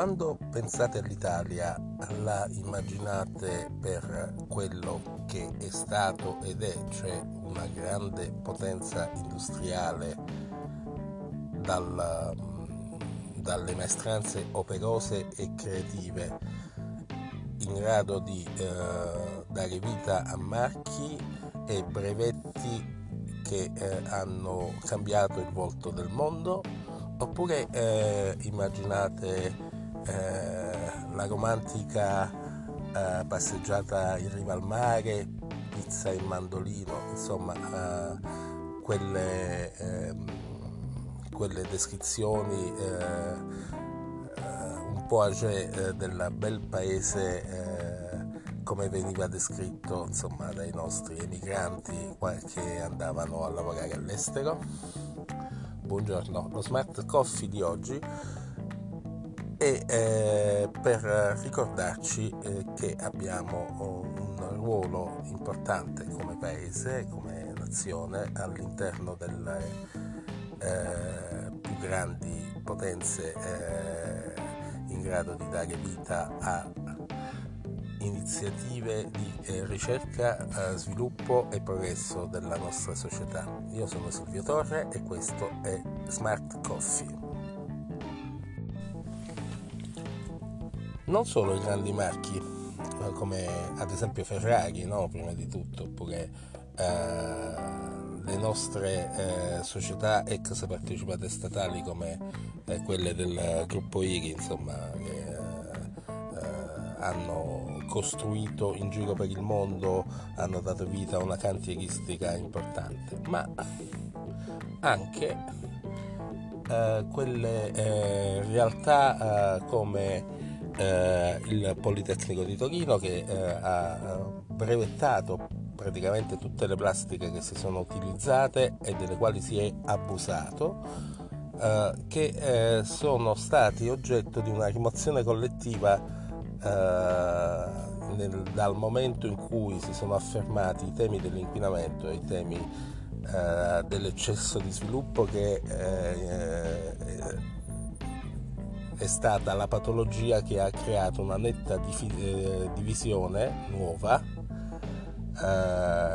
quando pensate all'Italia la immaginate per quello che è stato ed è, cioè una grande potenza industriale dal, dalle maestranze operose e creative in grado di eh, dare vita a marchi e brevetti che eh, hanno cambiato il volto del mondo? Oppure eh, immaginate eh, la romantica eh, passeggiata in riva al mare pizza e mandolino insomma eh, quelle, ehm, quelle, descrizioni eh, un po' age del bel paese come veniva descritto insomma, dai nostri emigranti che andavano a lavorare all'estero. Buongiorno, lo smart coffee di oggi è eh, per ricordarci eh, che abbiamo un ruolo importante come paese, come nazione all'interno delle eh, più grandi potenze eh, in grado di dare vita a iniziative di eh, ricerca, eh, sviluppo e progresso della nostra società. Io sono Silvio Torre e questo è Smart Coffee. Non solo i grandi marchi, eh, come ad esempio Ferrari, no? prima di tutto, oppure eh, le nostre eh, società ex partecipate statali come eh, quelle del gruppo IRI, insomma, che hanno costruito in giro per il mondo, hanno dato vita a una cantieristica importante, ma anche eh, quelle eh, realtà eh, come eh, il Politecnico di Torino che eh, ha brevettato praticamente tutte le plastiche che si sono utilizzate e delle quali si è abusato. Eh, che sono stati oggetto di una rimozione collettiva eh, nel, dal momento in cui si sono affermati i temi dell'inquinamento e i temi eh, dell'eccesso di sviluppo che eh, è stata la patologia che ha creato una netta difi- divisione nuova,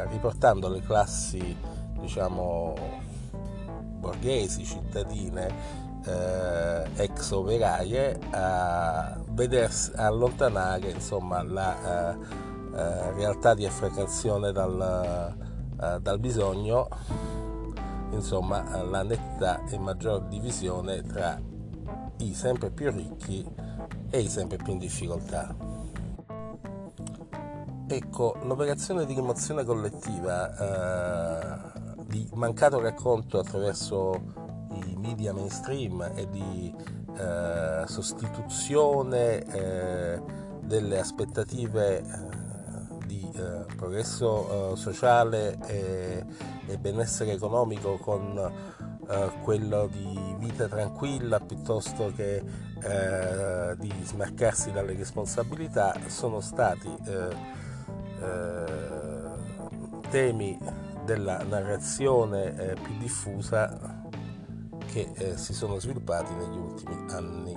riportando le classi diciamo borghesi, cittadine eh, ex operaie a vedersi allontanare insomma, la eh, eh, realtà di affrancazione dal, eh, dal bisogno, insomma la netta e maggior divisione tra i sempre più ricchi e i sempre più in difficoltà. Ecco, l'operazione di rimozione collettiva eh, di mancato racconto attraverso media mainstream e di eh, sostituzione eh, delle aspettative eh, di eh, progresso eh, sociale e, e, benessere economico con quello di vita tranquilla piuttosto che di smarcarsi dalle responsabilità sono stati temi della narrazione più diffusa che eh, si sono sviluppati negli ultimi anni.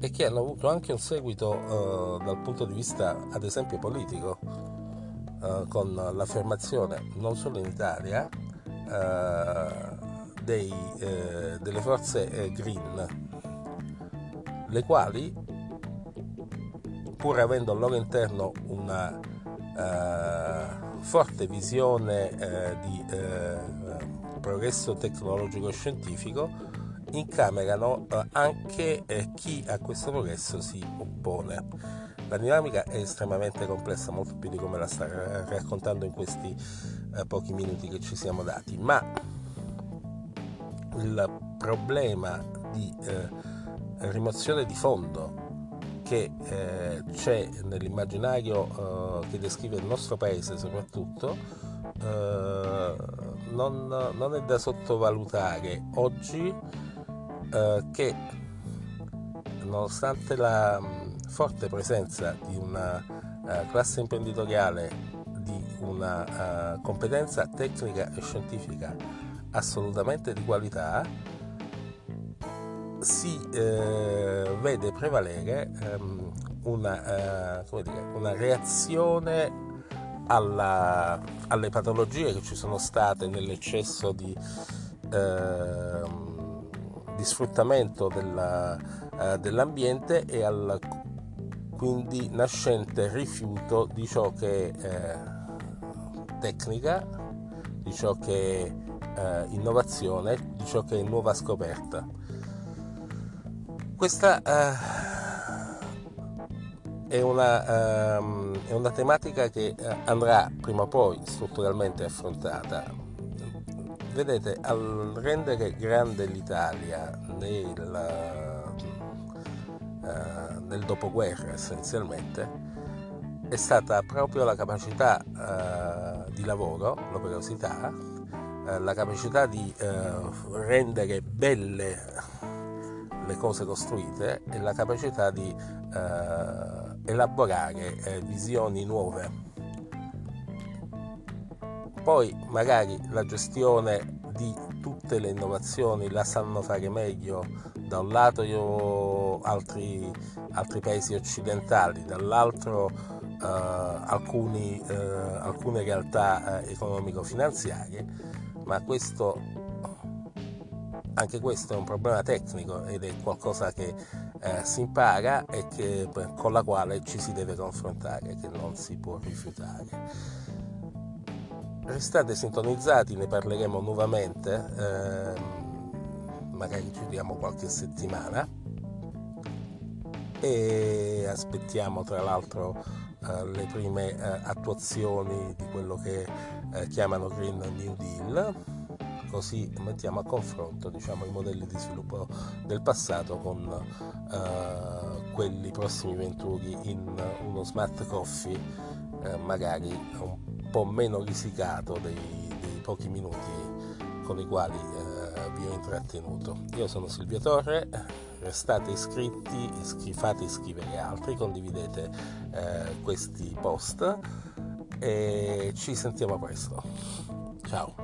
E che hanno avuto anche un seguito eh, dal punto di vista ad esempio politico eh, con l'affermazione non solo in Italia eh, dei, eh, delle forze eh, green le quali pur avendo al loro interno una forte visione di progresso tecnologico e scientifico incamerano eh, anche eh, chi a questo progresso si oppone. La dinamica è estremamente complessa, molto più di come la sta raccontando in questi eh, pochi minuti che ci siamo dati, ma il problema di eh, rimozione di fondo che eh, c'è nell'immaginario eh, che descrive il nostro paese soprattutto non, non, è da sottovalutare. Oggi eh, che nonostante la forte presenza di una uh, classe imprenditoriale di una uh, competenza tecnica e scientifica assolutamente di qualità, si eh, vede prevalere ehm, una, eh, dire, una, reazione alla, alle patologie che ci sono state nell'eccesso di, ehm, di sfruttamento della, eh, dell'ambiente e al quindi nascente rifiuto di ciò che eh, tecnica, di ciò che è eh, innovazione, di ciò che è nuova scoperta. Questa eh, è, una, ehm, è una tematica che eh, andrà prima o poi strutturalmente affrontata. Vedete, al rendere grande l'Italia nel eh, nel dopoguerra essenzialmente, è stata proprio la capacità eh, di lavoro, l'operosità, eh, la capacità di eh, rendere belle le cose costruite e la capacità di eh, elaborare eh, visioni nuove. Poi magari la gestione di tutte le innovazioni la sanno fare meglio da un lato io, altri, altri paesi occidentali, dall'altro eh, alcuni, eh, alcune realtà eh, economico-finanziarie, ma questo, anche questo è un problema tecnico ed è qualcosa che eh, si impara e che, con la quale ci si deve confrontare, che non si può rifiutare. Restate sintonizzati, ne parleremo nuovamente, ehm, magari ci diamo qualche settimana. E aspettiamo tra l'altro eh, le prime eh, attuazioni di quello che eh, chiamano Green New Deal. Così mettiamo a confronto diciamo, i modelli di sviluppo del passato con eh, quelli prossimi venturi in uno smart coffee eh, magari un po' meno risicato dei, dei pochi minuti con i quali eh, vi ho intrattenuto. Io sono Silvio Torre, restate iscritti, iscri, fate iscrivere altri, condividete eh, questi post e ci sentiamo presto. Ciao.